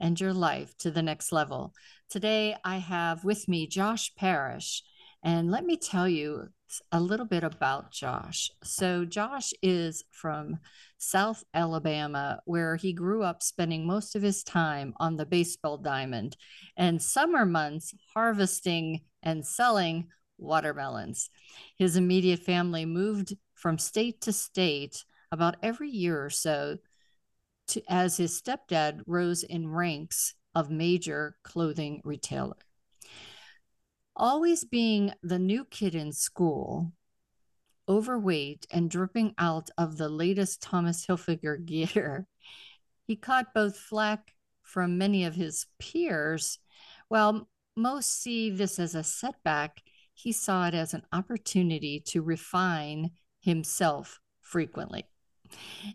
and your life to the next level. Today, I have with me Josh Parish. And let me tell you a little bit about Josh. So, Josh is from South Alabama, where he grew up spending most of his time on the baseball diamond and summer months harvesting and selling watermelons. His immediate family moved from state to state about every year or so to, as his stepdad rose in ranks of major clothing retailer. Always being the new kid in school, overweight and dripping out of the latest Thomas Hilfiger gear, he caught both flack from many of his peers. While most see this as a setback, he saw it as an opportunity to refine himself frequently.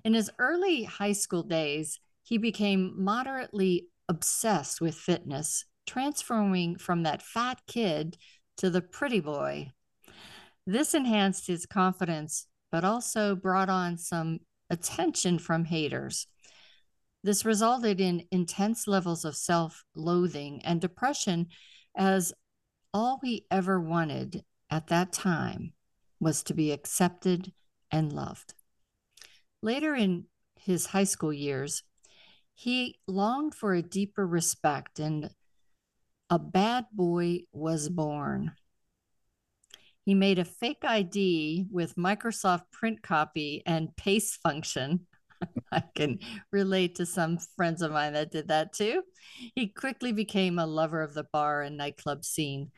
In his early high school days, he became moderately obsessed with fitness, transforming from that fat kid to the pretty boy. This enhanced his confidence, but also brought on some attention from haters. This resulted in intense levels of self loathing and depression, as all he ever wanted at that time was to be accepted and loved. Later in his high school years, he longed for a deeper respect, and a bad boy was born. He made a fake ID with Microsoft print copy and paste function. I can relate to some friends of mine that did that too. He quickly became a lover of the bar and nightclub scene,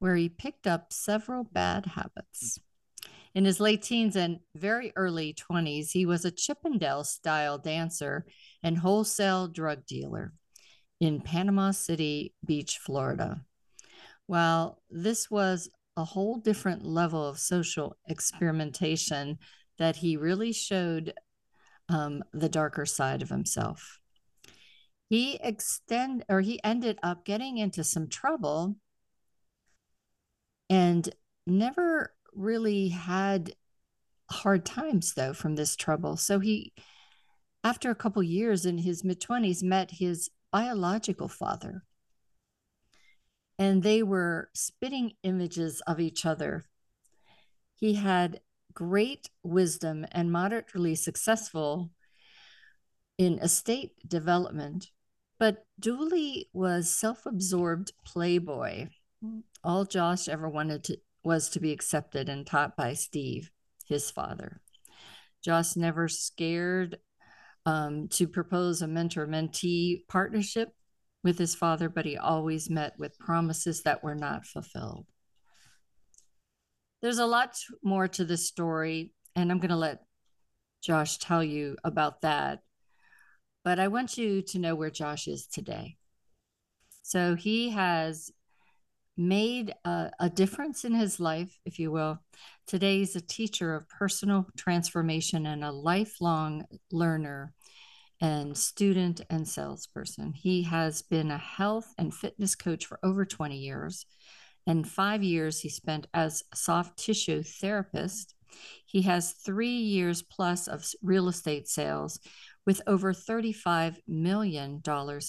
where he picked up several bad habits. In his late teens and very early 20s, he was a Chippendale style dancer and wholesale drug dealer in Panama City Beach, Florida. While this was a whole different level of social experimentation that he really showed um, the darker side of himself. He extend or he ended up getting into some trouble and never really had hard times though from this trouble. So he, after a couple years in his mid 20s, met his biological father. And they were spitting images of each other. He had great wisdom and moderately successful in estate development, but Dooley was self absorbed playboy. All Josh ever wanted to was to be accepted and taught by Steve, his father. Josh never scared um, to propose a mentor mentee partnership with his father, but he always met with promises that were not fulfilled. There's a lot more to this story, and I'm going to let Josh tell you about that. But I want you to know where Josh is today. So he has made a, a, difference in his life, if you will. Today, he's a teacher of personal transformation and a lifelong learner and student and salesperson. He has been a health and fitness coach for over 20 years. And five years he spent as soft tissue therapist. He has three years plus of real estate sales with over $35 million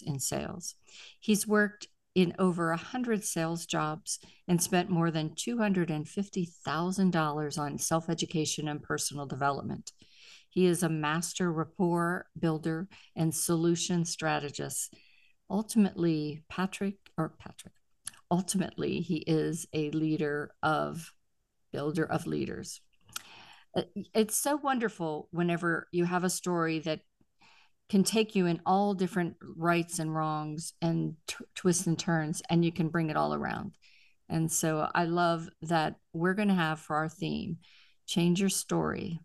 in sales. He's worked in over 100 sales jobs and spent more than $250,000 on self education and personal development. He is a master rapport builder and solution strategist. Ultimately, Patrick, or Patrick, ultimately he is a leader of builder of leaders uh, it's so wonderful whenever you have a story that can take you in all different rights and wrongs and t- twists and turns and you can bring it all around. And so i love that we're going to have for our theme change your story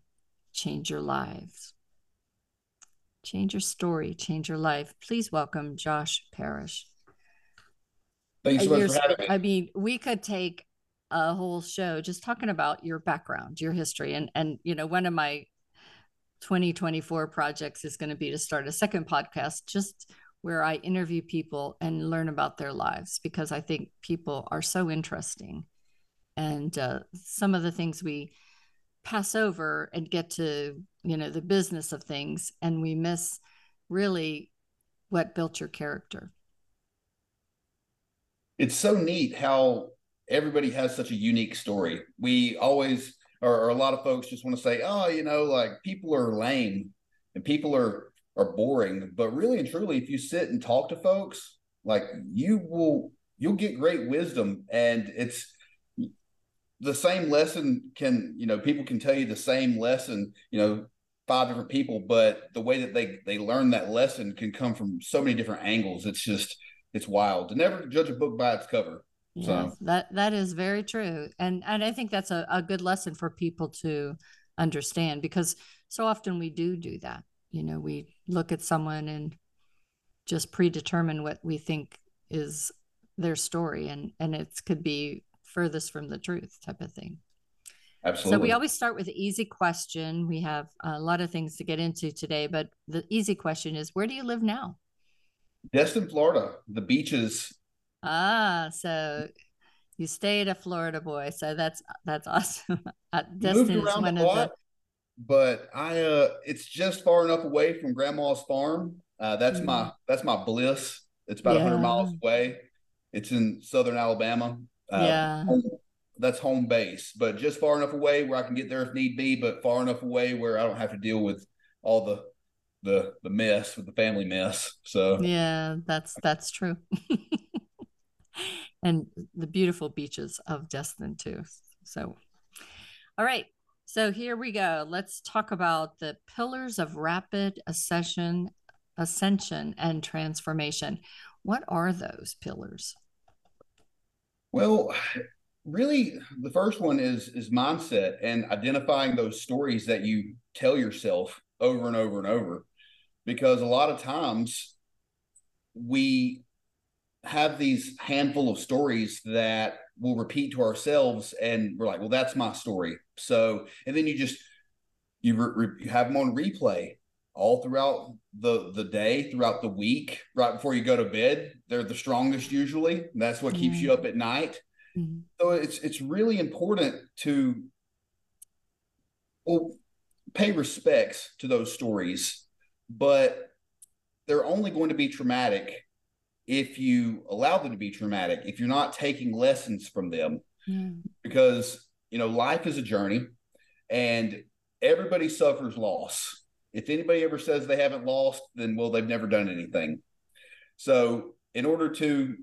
change your lives. Change your story change your life. Please welcome josh parish. Thanks so much for having me. I mean, we could take a whole show just talking about your background, your history, and and you know, one of my 2024 projects is going to be to start a second podcast just where I interview people and learn about their lives because I think people are so interesting, and uh, some of the things we pass over and get to you know the business of things, and we miss really what built your character it's so neat how everybody has such a unique story. We always, or, or, a lot of folks just want to say, oh, you know, like people are lame and people are are boring. But really and truly, if you sit and talk to folks, like you will, you'll get great wisdom, and it's the same lesson. Can you know people can tell you the same lesson, you know, five different people, but the way that they they learn that lesson can come from so many different angles. It's just it's wild to never judge a book by its cover. Yes, so that that is very true, and and I think that's a, a good lesson for people to understand because so often we do do that. You know, we look at someone and just predetermine what we think is their story, and and it could be furthest from the truth type of thing. Absolutely. So we always start with an easy question. We have a lot of things to get into today, but the easy question is, where do you live now? Destin, Florida, the beaches. Ah, so you stayed a Florida boy, so that's that's awesome. Uh, Destin is one of the. But I, uh, it's just far enough away from Grandma's farm. Uh, that's mm-hmm. my that's my bliss. It's about yeah. 100 miles away. It's in southern Alabama. Uh, yeah. That's home base, but just far enough away where I can get there if need be, but far enough away where I don't have to deal with all the the the mess with the family mess. So yeah, that's that's true. and the beautiful beaches of Destin too. So all right. So here we go. Let's talk about the pillars of rapid ascension, ascension and transformation. What are those pillars? Well, really the first one is is mindset and identifying those stories that you tell yourself over and over and over because a lot of times we have these handful of stories that we'll repeat to ourselves and we're like well that's my story so and then you just you, re, you have them on replay all throughout the the day throughout the week right before you go to bed they're the strongest usually that's what mm-hmm. keeps you up at night mm-hmm. so it's it's really important to well pay respects to those stories but they're only going to be traumatic if you allow them to be traumatic, if you're not taking lessons from them. Mm. Because, you know, life is a journey and everybody suffers loss. If anybody ever says they haven't lost, then well, they've never done anything. So, in order to,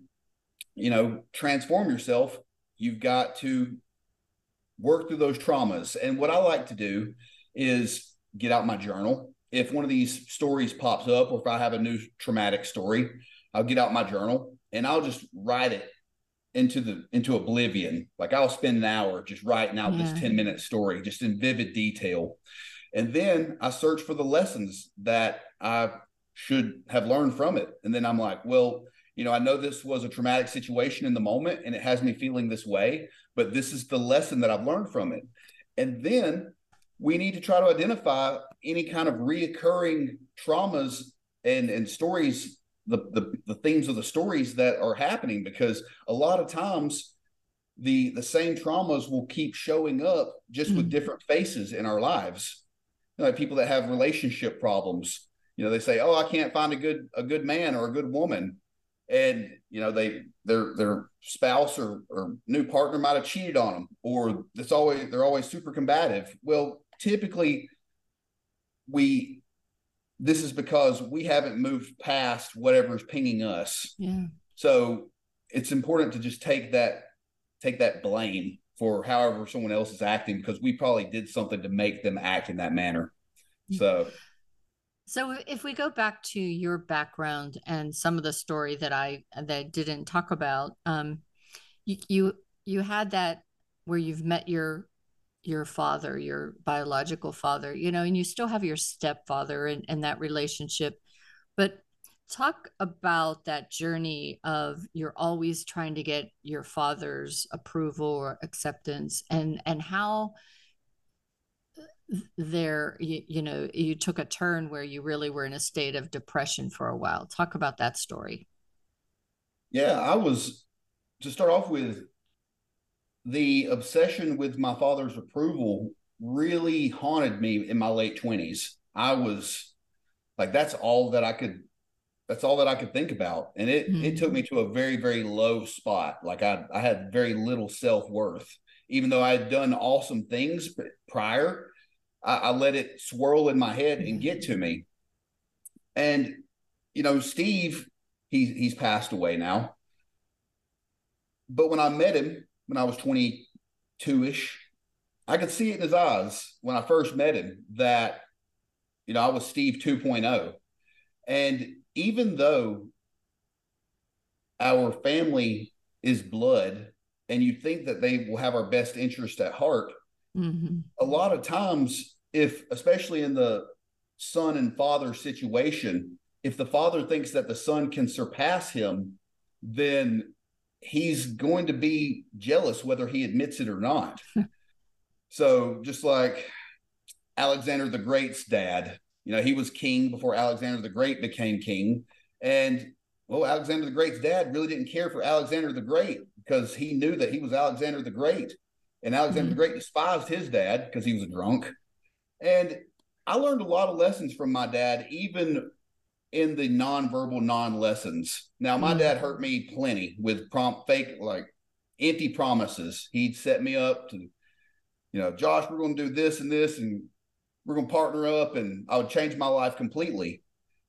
you know, transform yourself, you've got to work through those traumas. And what I like to do is get out my journal if one of these stories pops up or if I have a new traumatic story, I'll get out my journal and I'll just write it into the into oblivion. Like I'll spend an hour just writing out yeah. this 10 minute story just in vivid detail. And then I search for the lessons that I should have learned from it. And then I'm like, well, you know, I know this was a traumatic situation in the moment and it has me feeling this way, but this is the lesson that I've learned from it. And then we need to try to identify any kind of reoccurring traumas and and stories the, the the themes of the stories that are happening because a lot of times the the same traumas will keep showing up just mm-hmm. with different faces in our lives. You know, like people that have relationship problems you know they say oh i can't find a good a good man or a good woman. And you know they their their spouse or, or new partner might have cheated on them or it's always they're always super combative. Well typically we this is because we haven't moved past whatever's pinging us. Yeah. So it's important to just take that take that blame for however someone else is acting because we probably did something to make them act in that manner. So so if we go back to your background and some of the story that I that I didn't talk about, um, you you you had that where you've met your your father, your biological father, you know, and you still have your stepfather and, and that relationship. But talk about that journey of you're always trying to get your father's approval or acceptance and and how uh, there you, you know you took a turn where you really were in a state of depression for a while talk about that story yeah i was to start off with the obsession with my father's approval really haunted me in my late 20s i was like that's all that i could that's all that I could think about. And it mm-hmm. it took me to a very, very low spot. Like I I had very little self-worth. Even though I had done awesome things prior, I, I let it swirl in my head and get to me. And you know, Steve, he's he's passed away now. But when I met him when I was 22-ish, I could see it in his eyes when I first met him that, you know, I was Steve 2.0. And even though our family is blood and you think that they will have our best interest at heart, mm-hmm. a lot of times, if especially in the son and father situation, if the father thinks that the son can surpass him, then he's going to be jealous whether he admits it or not. so just like Alexander the Great's dad, you know, he was king before Alexander the Great became king. And well, Alexander the Great's dad really didn't care for Alexander the Great because he knew that he was Alexander the Great. And Alexander mm-hmm. the Great despised his dad because he was a drunk. And I learned a lot of lessons from my dad, even in the non-verbal non-lessons. Now, my dad mm. hurt me plenty with prompt fake, like empty promises. He'd set me up to, you know, Josh, we're going to do this and this, and we're going to partner up and I would change my life completely.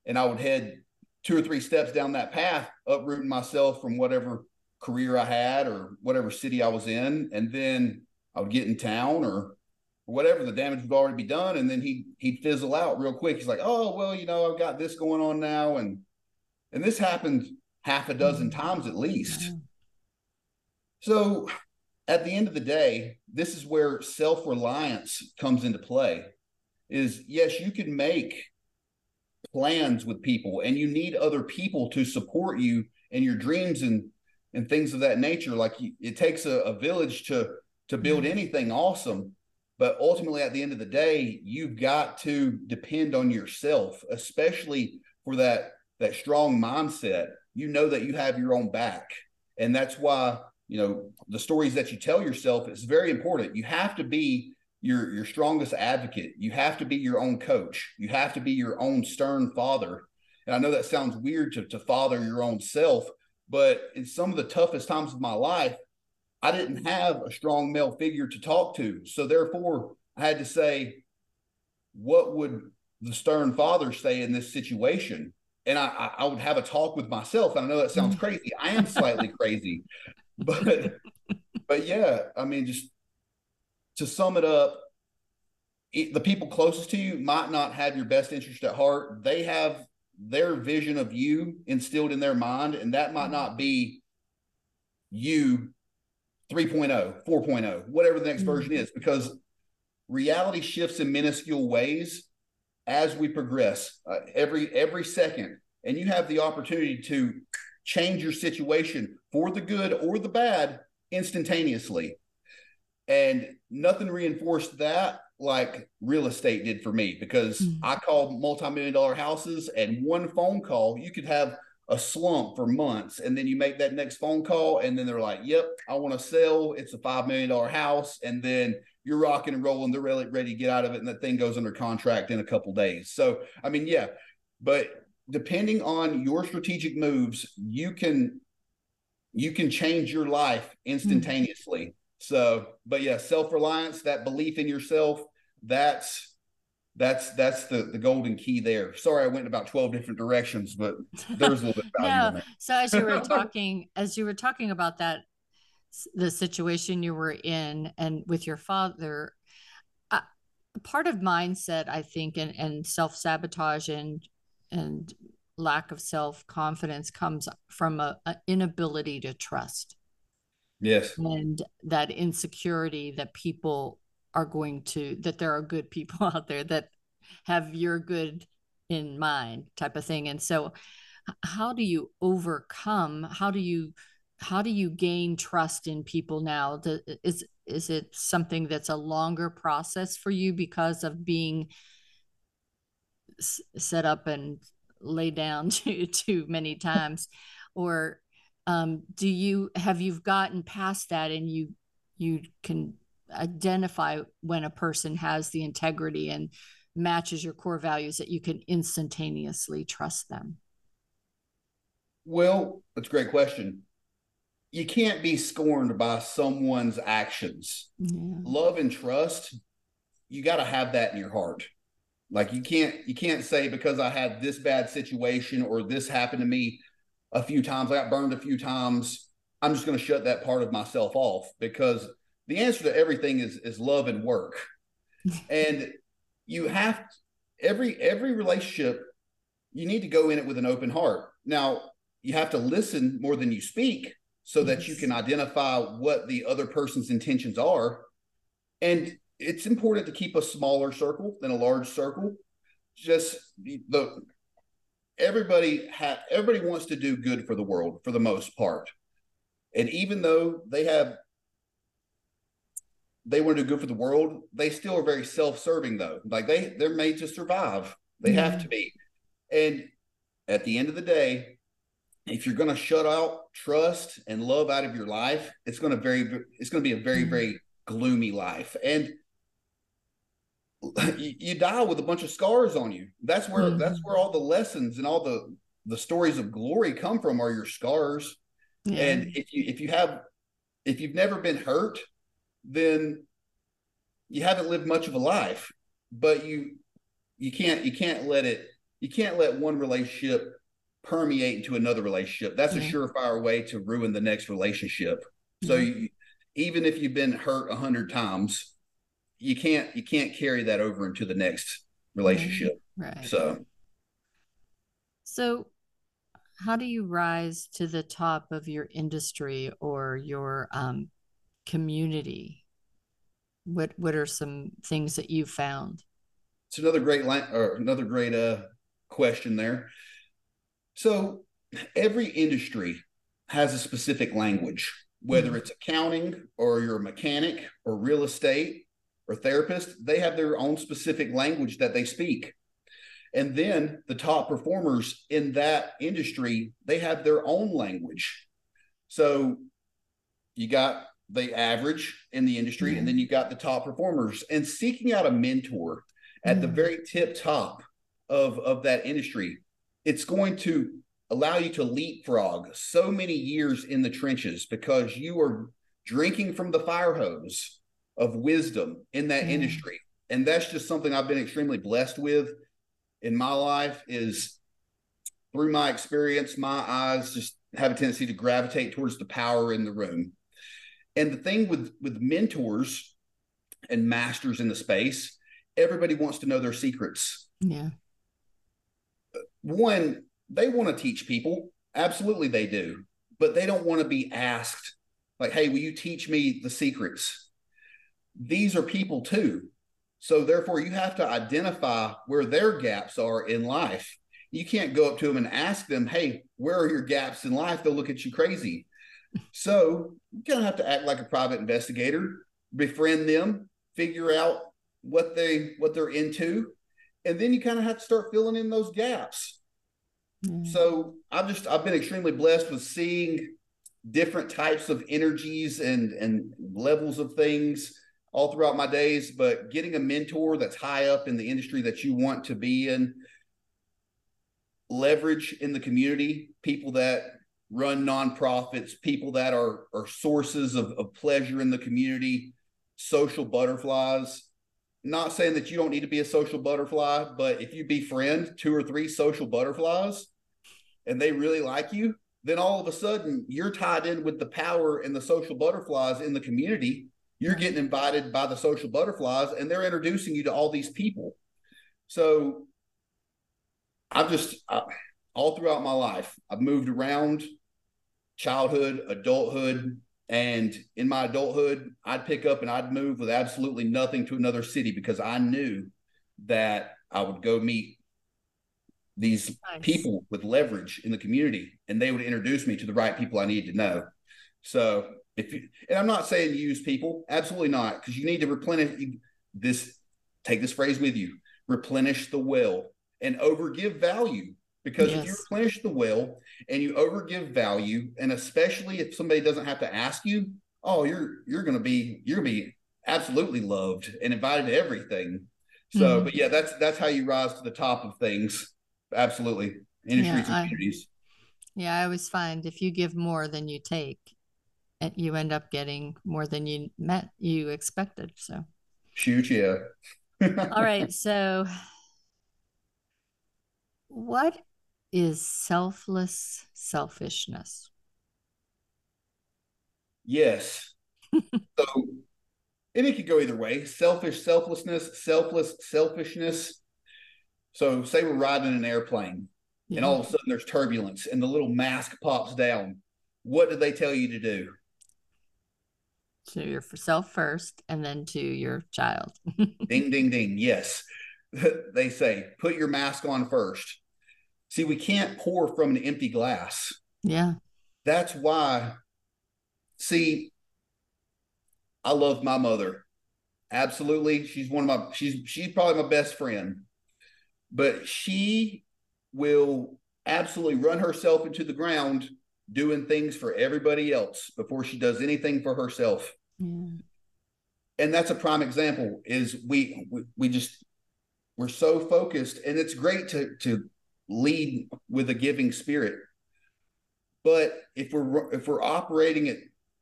And I would head two or three steps down that path, uprooting myself from whatever career I had or whatever city I was in. And then I would get in town or, whatever, the damage would already be done. And then he, he'd fizzle out real quick. He's like, oh, well, you know, I've got this going on now. And, and this happened half a dozen mm-hmm. times at least. So at the end of the day, this is where self reliance comes into play is yes, you can make plans with people and you need other people to support you and your dreams and and things of that nature like you, it takes a, a, village to to build mm-hmm. anything awesome but ultimately at the end of the day you've got to depend on yourself especially for that that strong mindset you know that you have your own back and that's why you know the stories that you tell yourself is very important you have to be your your strongest advocate. You have to be your own coach. You have to be your own stern father. And I know that sounds weird to, to father your own self, but in some of the toughest times of my life, I didn't have a strong male figure to talk to. So therefore, I had to say, what would the stern father say in this situation? And I, I would have a talk with myself. And I know that sounds mm. crazy. I am slightly crazy, but but yeah, I mean, just to sum it up, it, the people closest to you might not have your best interest at heart. They have their vision of you instilled in their mind, and that might not be you 3.0, 4.0, whatever the next mm-hmm. version is, because reality shifts in minuscule ways as we progress uh, every every second and you have the opportunity to change your situation for the good or the bad instantaneously and nothing reinforced that like real estate did for me because mm-hmm. I called multi-million dollar houses and one phone call, you could have a slump for months and then you make that next phone call and then they're like, Yep, I want to sell. It's a five million dollar house. And then you're rocking and rolling, they're really ready to get out of it, and that thing goes under contract in a couple days. So I mean, yeah, but depending on your strategic moves, you can you can change your life mm-hmm. instantaneously. So, but yeah, self reliance, that belief in yourself, that's that's that's the the golden key there. Sorry, I went about twelve different directions, but there was a little bit no. So as you were talking, as you were talking about that, the situation you were in, and with your father, uh, part of mindset, I think, and and self sabotage and and lack of self confidence comes from a, a inability to trust. Yes, and that insecurity that people are going to that there are good people out there that have your good in mind type of thing. And so how do you overcome how do you how do you gain trust in people now? Is is it something that's a longer process for you because of being set up and laid down too too many times? Or um, do you have you've gotten past that and you you can identify when a person has the integrity and matches your core values that you can instantaneously trust them? Well, that's a great question. You can't be scorned by someone's actions. Yeah. Love and trust, you got to have that in your heart. Like you can't you can't say because I had this bad situation or this happened to me a few times, I got burned a few times, I'm just going to shut that part of myself off because the answer to everything is is love and work. and you have every every relationship you need to go in it with an open heart. Now, you have to listen more than you speak so that you can identify what the other person's intentions are. And it's important to keep a smaller circle than a large circle. Just the everybody ha, everybody wants to do good for the world for the most part. And even though they have they want to do good for the world. They still are very self-serving though. Like they they're made to survive. They yeah. have to be. And at the end of the day, if you're going to shut out trust and love out of your life, it's going to very it's going to be a very mm-hmm. very gloomy life. And you, you, die with a bunch of scars on you. That's where mm-hmm. that's where all the lessons and all the the stories of glory come from are your scars. Yeah. And if you if you have if you've never been hurt, then you haven't lived much of a life. But you you can't you can't let it you can't let one relationship permeate into another relationship. That's a surefire way to ruin the next relationship. So you, even if you've been hurt a hundred times, you can't you can't carry that over into the next relationship. Right. So so how do you rise to the top of your industry or your um, community? What what are some things that you found? It's another great line or another great uh question there. So every industry has a specific language, whether mm-hmm. it's accounting or you're a mechanic or real estate or therapist, they have their own specific language that they speak. And then the top performers in that industry, they have their own language. So you got the average in the industry, mm-hmm. and then you got the top performers. And seeking out a mentor at mm-hmm. the very tip top of, of that industry, it's going to allow you to leapfrog so many years in the trenches because you are drinking from the fire hose of wisdom in that mm-hmm. industry. And that's just something I've been extremely blessed with in my life is through my experience, my eyes just have a tendency to gravitate towards the power in the room. And the thing with with mentors and masters in the space, everybody wants to know their secrets. Yeah. One, they want to teach people. Absolutely they do. But they don't want to be asked like, "Hey, will you teach me the secrets?" These are people too. So therefore you have to identify where their gaps are in life. You can't go up to them and ask them, "Hey, where are your gaps in life?" They'll look at you crazy. So you kind of have to act like a private investigator, befriend them, figure out what they what they're into, and then you kind of have to start filling in those gaps. Mm. So I've just I've been extremely blessed with seeing different types of energies and and levels of things all throughout my days but getting a mentor that's high up in the industry that you want to be in leverage in the community people that run nonprofits, people that are are sources of, of pleasure in the community, social butterflies. not saying that you don't need to be a social butterfly, but if you befriend two or three social butterflies and they really like you, then all of a sudden you're tied in with the power and the social butterflies in the community. You're getting invited by the social butterflies and they're introducing you to all these people. So I've just, I, all throughout my life, I've moved around childhood, adulthood, and in my adulthood, I'd pick up and I'd move with absolutely nothing to another city because I knew that I would go meet these nice. people with leverage in the community and they would introduce me to the right people I need to know. So if you, and I'm not saying use people, absolutely not, because you need to replenish this, take this phrase with you, replenish the well and overgive value. Because yes. if you replenish the well and you overgive value, and especially if somebody doesn't have to ask you, oh, you're you're gonna be you're gonna be absolutely loved and invited to everything. So, mm-hmm. but yeah, that's that's how you rise to the top of things. Absolutely, industries yeah, and communities. I, yeah, I always find if you give more than you take, you end up getting more than you met you expected. So, huge, yeah. All right, so what is selfless selfishness? Yes. so, and it could go either way selfish selflessness, selfless selfishness. So, say we're riding an airplane yeah. and all of a sudden there's turbulence and the little mask pops down. What do they tell you to do? To yourself first and then to your child. ding, ding, ding. Yes. they say, put your mask on first. See, we can't pour from an empty glass. Yeah. That's why, see, I love my mother. Absolutely. She's one of my, she's, she's probably my best friend, but she will absolutely run herself into the ground doing things for everybody else before she does anything for herself. Yeah. And that's a prime example is we, we, we just, we're so focused and it's great to, to lead with a giving spirit. But if we're if we're operating at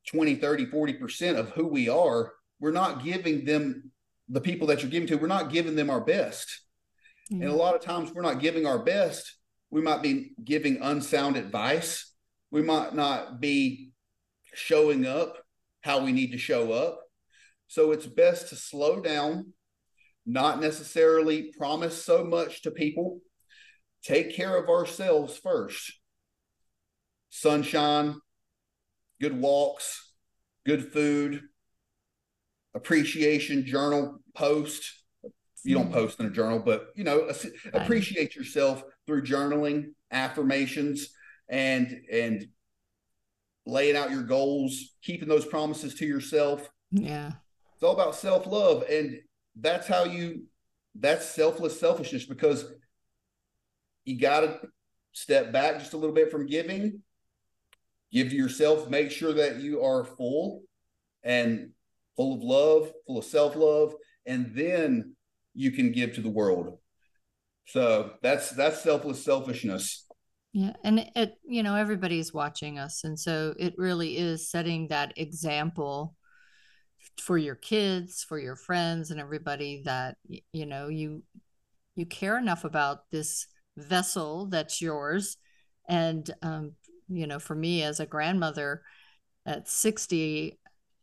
20, 30, 40% of who we are, we're not giving them the people that you're giving to, we're not giving them our best. Mm-hmm. And a lot of times we're not giving our best. We might be giving unsound advice. We might not be showing up how we need to show up. So it's best to slow down, not necessarily promise so much to people, take care of ourselves first. Sunshine, good walks, good food, appreciation journal post. You don't hmm. post in a journal, but you know, appreciate yourself through journaling, affirmations, and and laying out your goals, keeping those promises to yourself. Yeah. It's all about self-love and that's how you that's selfless selfishness because you got to step back just a little bit from giving, give to yourself, make sure that you are full and full of love, full of self love, and then you can give to the world. So that's that's selfless selfishness. Yeah, and it you know everybody's watching us, and so it really is setting that example for your kids, for your friends, and everybody that you know you you care enough about this vessel that's yours. And, um, you know, for me as a grandmother at 60,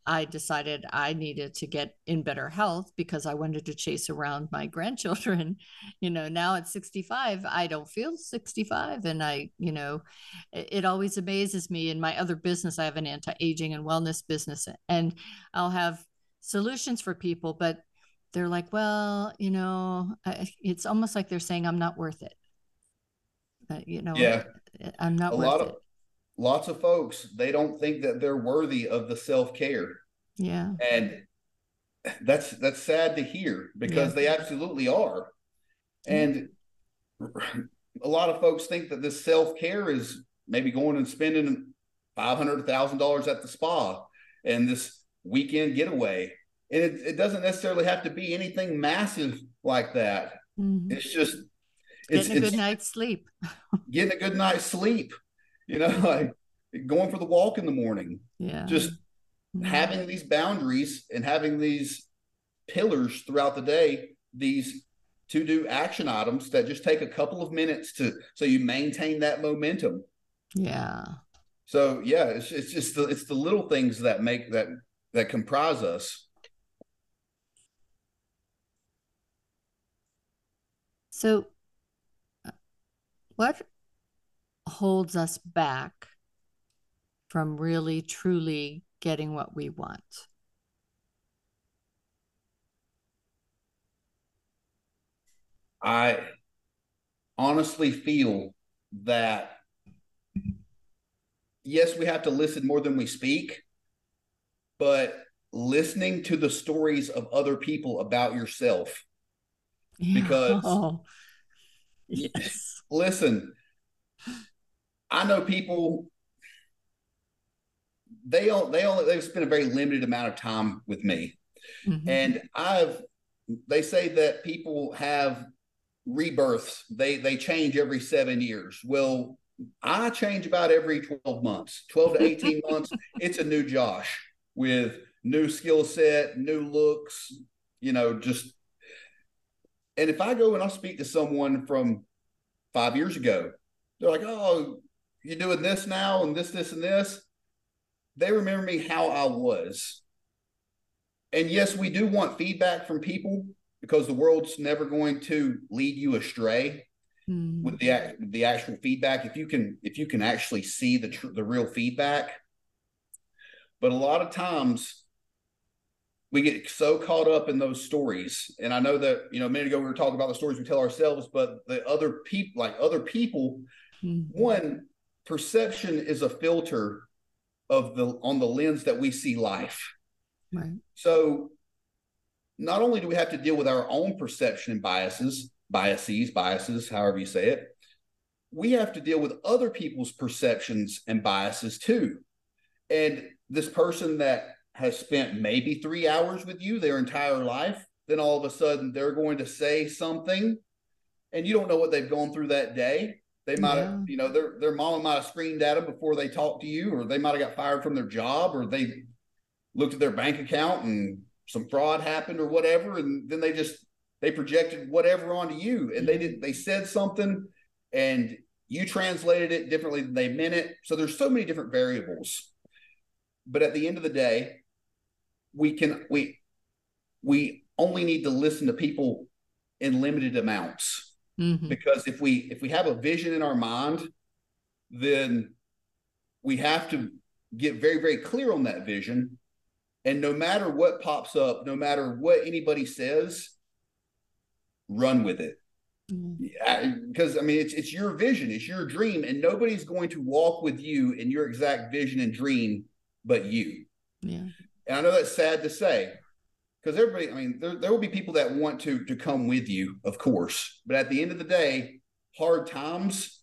I decided I needed to get in better health because I wanted to chase around my grandchildren. You know, now at 65, I don't feel 65. And I, you know, it, always amazes me. In my other business, I have an anti aging and wellness business, and I'll have solutions for people, but they're like, well, you know, it's almost like they're saying, I'm not worth it. Uh, you know, yeah, I'm not a lot of it. lots of folks they don't think that they're worthy of the self care. Yeah, and that's that's sad to hear because yeah. they absolutely are, and a lot of folks think that this self care is maybe going and spending five hundred thousand dollars at the spa and this weekend getaway, and it, it doesn't necessarily have to be anything massive like that. Mm-hmm. It's just it's, getting a good night's sleep. getting a good night's sleep. You know, like going for the walk in the morning. Yeah. Just mm-hmm. having these boundaries and having these pillars throughout the day, these to do action items that just take a couple of minutes to so you maintain that momentum. Yeah. So yeah, it's it's just the it's the little things that make that that comprise us. So what holds us back from really truly getting what we want? I honestly feel that yes, we have to listen more than we speak, but listening to the stories of other people about yourself. Because oh. yes. Listen, I know people they all they only they've spent a very limited amount of time with me. Mm-hmm. And I've they say that people have rebirths. They they change every seven years. Well, I change about every 12 months, 12 to 18 months. It's a new Josh with new skill set, new looks, you know, just and if I go and I speak to someone from five years ago, they're like, Oh, you're doing this now and this, this, and this. They remember me how I was. And yes, we do want feedback from people because the world's never going to lead you astray mm. with the the actual feedback. If you can if you can actually see the tr- the real feedback, but a lot of times we get so caught up in those stories. And I know that you know a minute ago we were talking about the stories we tell ourselves, but the other people like other people, mm. one perception is a filter of the on the lens that we see life. Right. So not only do we have to deal with our own perception and biases, biases, biases, however you say it, we have to deal with other people's perceptions and biases too. And this person that has spent maybe three hours with you their entire life, then all of a sudden they're going to say something and you don't know what they've gone through that day. They might have, yeah. you know, their their mama might have screamed at them before they talked to you, or they might have got fired from their job, or they looked at their bank account and some fraud happened or whatever and then they just they projected whatever onto you and they didn't they said something and you translated it differently than they meant it so there's so many different variables but at the end of the day we can we we only need to listen to people in limited amounts mm-hmm. because if we if we have a vision in our mind then we have to get very very clear on that vision and no matter what pops up, no matter what anybody says, run with it. Mm-hmm. Because I mean, it's it's your vision, it's your dream, and nobody's going to walk with you in your exact vision and dream but you. Yeah. And I know that's sad to say, because everybody, I mean, there, there will be people that want to to come with you, of course. But at the end of the day, hard times,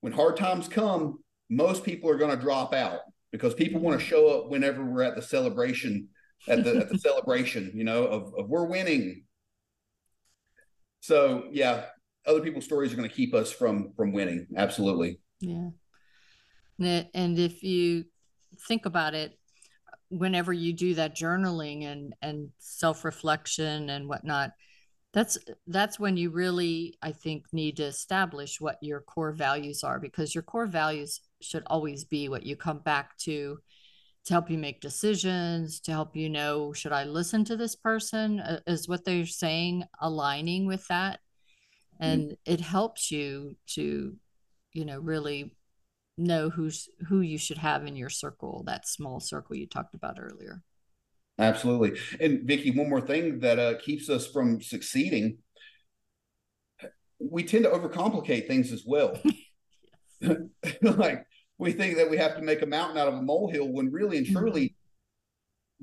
when hard times come, most people are going to drop out because people want to show up whenever we're at the celebration at the at the celebration you know of, of we're winning. So yeah other people's stories are going to keep us from from winning. Absolutely. Yeah. And if you think about it whenever you do that journaling and and self-reflection and whatnot that's that's when you really i think need to establish what your core values are because your core values should always be what you come back to to help you make decisions to help you know should i listen to this person uh, is what they're saying aligning with that and mm-hmm. it helps you to you know really know who's who you should have in your circle that small circle you talked about earlier. Absolutely. And vicki one more thing that uh, keeps us from succeeding we tend to overcomplicate things as well. Like we think that we have to make a mountain out of a molehill when really and mm-hmm. truly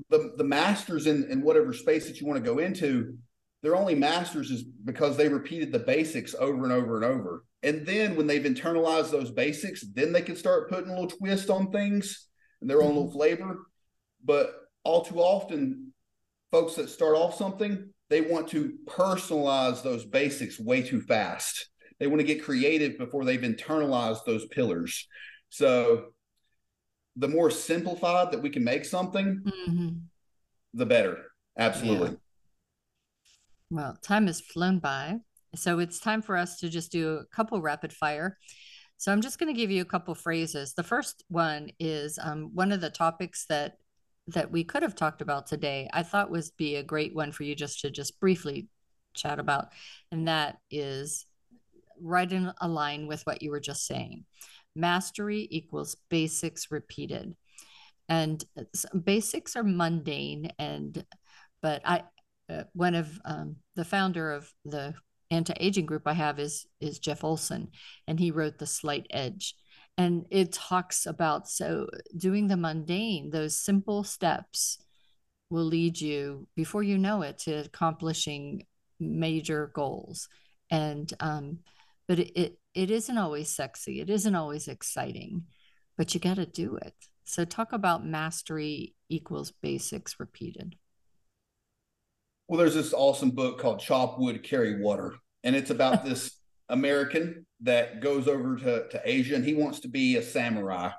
the the masters in, in whatever space that you want to go into they're only masters is because they repeated the basics over and over and over and then when they've internalized those basics then they can start putting a little twist on things and their own little mm-hmm. flavor but all too often folks that start off something they want to personalize those basics way too fast they want to get creative before they've internalized those pillars so the more simplified that we can make something, mm-hmm. the better. Absolutely. Well, time has flown by. So it's time for us to just do a couple rapid fire. So I'm just going to give you a couple phrases. The first one is um, one of the topics that that we could have talked about today. I thought was be a great one for you just to just briefly chat about, and that is right in a line with what you were just saying. Mastery equals basics repeated, and basics are mundane and but I uh, one of um, the founder of the anti-aging group I have is is Jeff Olson, and he wrote The Slight Edge, and it talks about so doing the mundane, those simple steps will lead you before you know it to accomplishing major goals, and um, but it, it it isn't always sexy, it isn't always exciting, but you got to do it. So talk about mastery equals basics repeated. Well, there's this awesome book called Chop Wood, Carry Water, and it's about this American that goes over to, to Asia and he wants to be a samurai.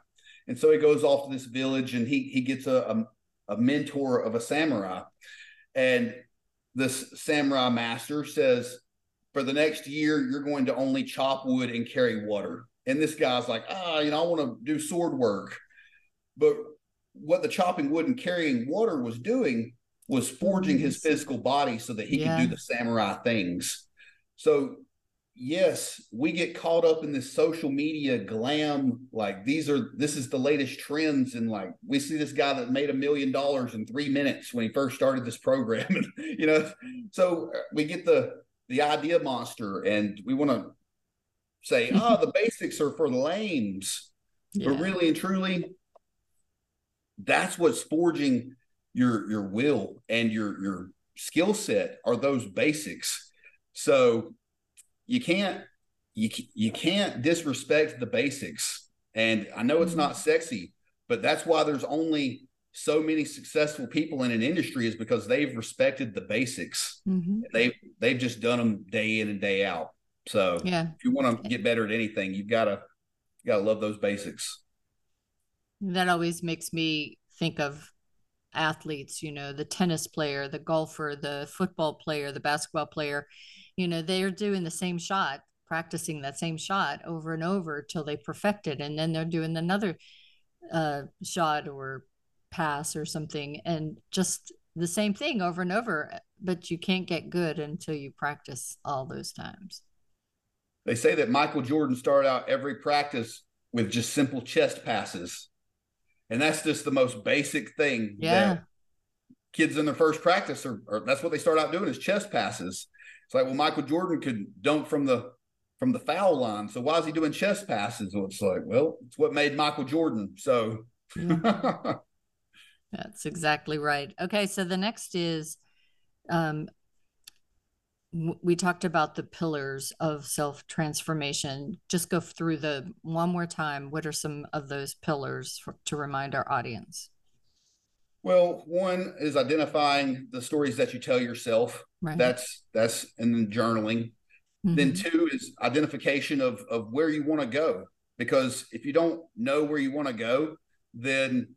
And so he goes off to this village and he he gets a, a, a mentor of a samurai. And this samurai master says, for the next year, you're going to only chop wood and carry water. And this guy's like, ah, you know, I want to do sword work. But what the chopping wood and carrying water was doing was forging his physical body so that he yeah. could do the samurai things. So yes, we get caught up in this social media glam. Like these are this is the latest trends, and like we see this guy that made a million dollars in three minutes when he first started this program, and you know, so uh, we get the the idea monster, and we want to say, oh, the basics are for the lames, yeah. but really and truly, that's what's forging your your will and your your skill set are those basics. So you can't you you can't disrespect the basics. And I know it's not mm-hmm. sexy, but that's why there's only so many successful people in an industry is because they've respected the basics. Mm-hmm. They've they've just done them day in and day out. So yeah. if you want to get better at anything, you've got to you got to love those basics. That always makes me think of athletes, you know, the tennis player, the golfer, the football player, the basketball player, you know, they're doing the same shot, practicing that same shot over and over till they perfect it. And then they're doing another uh, shot or pass or something and just the same thing over and over. But you can't get good until you practice all those times. They say that Michael Jordan started out every practice with just simple chest passes and that's just the most basic thing yeah. kids in their first practice are, or that's what they start out doing is chest passes. It's like, well, Michael Jordan could dunk from the from the foul line. So why is he doing chest passes? Well, it's like, well, it's what made Michael Jordan. So yeah. that's exactly right. Okay, so the next is um, we talked about the pillars of self transformation. Just go through the one more time. What are some of those pillars for, to remind our audience? Well, one is identifying the stories that you tell yourself. Right. That's that's in the journaling. Mm-hmm. Then two is identification of of where you want to go. Because if you don't know where you want to go, then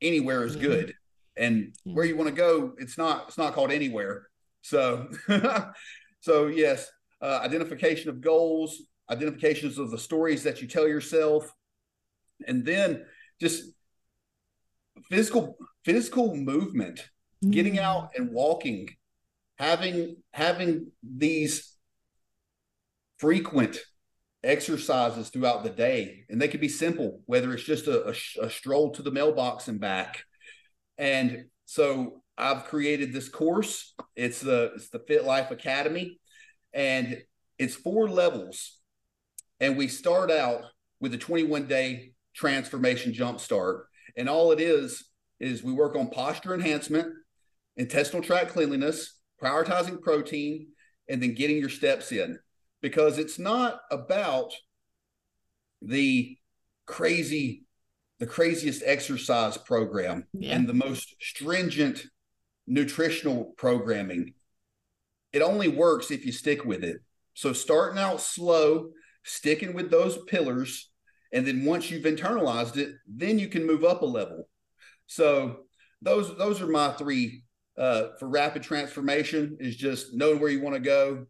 anywhere is yeah. good. And yeah. where you want to go, it's not it's not called anywhere so, so yes, uh, identification of goals, identifications of the stories that you tell yourself, and then just physical physical movement, mm-hmm. getting out and walking, having having these frequent exercises throughout the day and they could be simple whether it's just a, a, a, stroll to the mailbox and back and so I've created this course. It's the it's the Fit Life Academy, and it's four levels. And we start out with a 21 day transformation jumpstart. And all it is is we work on posture enhancement, intestinal tract cleanliness, prioritizing protein, and then getting your steps in. Because it's not about the crazy the craziest exercise program yeah. and the most stringent nutritional programming. It only works if you stick with it. So starting out slow, sticking with those pillars, and then once you've internalized it, then you can move up a level. So those those are my three uh, for rapid transformation is just knowing where you want to go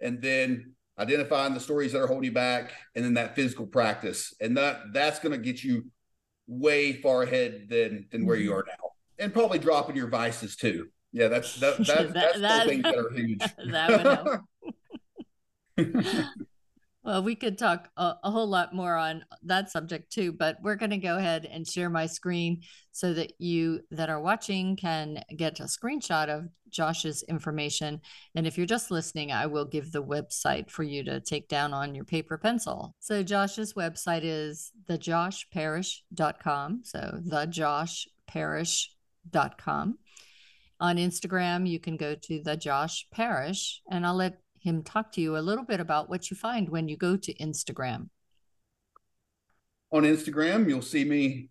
and then identifying the stories that are holding you back and then that physical practice and that that's going to get you way far ahead than than where you mm-hmm. are now and probably dropping your vices too yeah that's that, that, that that's that, the things that are huge that would help Well, we could talk a, a, whole lot more on that subject too, but we're going to go ahead and share my screen so that you that are watching can get a screenshot of Josh's information. And if you're just listening, I will give the website for you to take down on your paper pencil. So Josh's website is thejoshparish.com. So thejoshparish.com. On Instagram, you can go to the Josh Parish, and I'll let him talk to you a little bit about what you find when you go to Instagram. On Instagram, you'll see me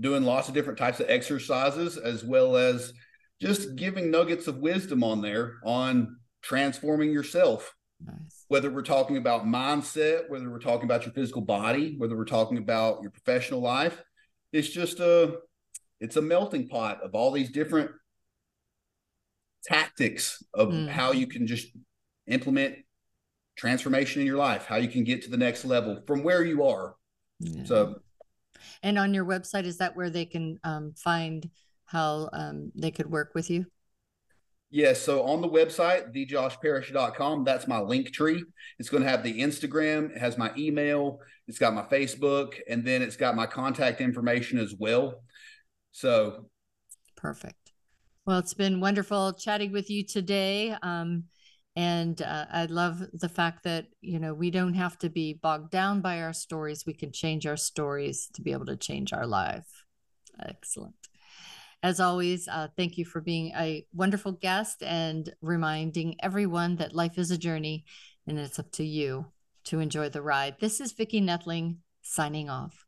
doing lots of different types of exercises as well as just giving nuggets of wisdom on there on transforming yourself. Nice. Whether we're talking about mindset, whether we're talking about your physical body, whether we're talking about your professional life, it's just a it's a melting pot of all these different tactics of mm. how you can just implement transformation in your life, how you can get to the next level from where you are. Yeah. So, and on your website, is that where they can um, find how um, they could work with you? Yes. So on the website, thejoshparish.com, that's my link tree. It's going to have the Instagram, it has my email, it's got my Facebook, and then it's got my contact information as well. So perfect. Well, it's been wonderful chatting with you today. Um, and uh, i love the fact that you know we don't have to be bogged down by our stories we can change our stories to be able to change our life excellent as always uh, thank you for being a wonderful guest and reminding everyone that life is a journey and it's up to you to enjoy the ride this is vicki Noethling signing off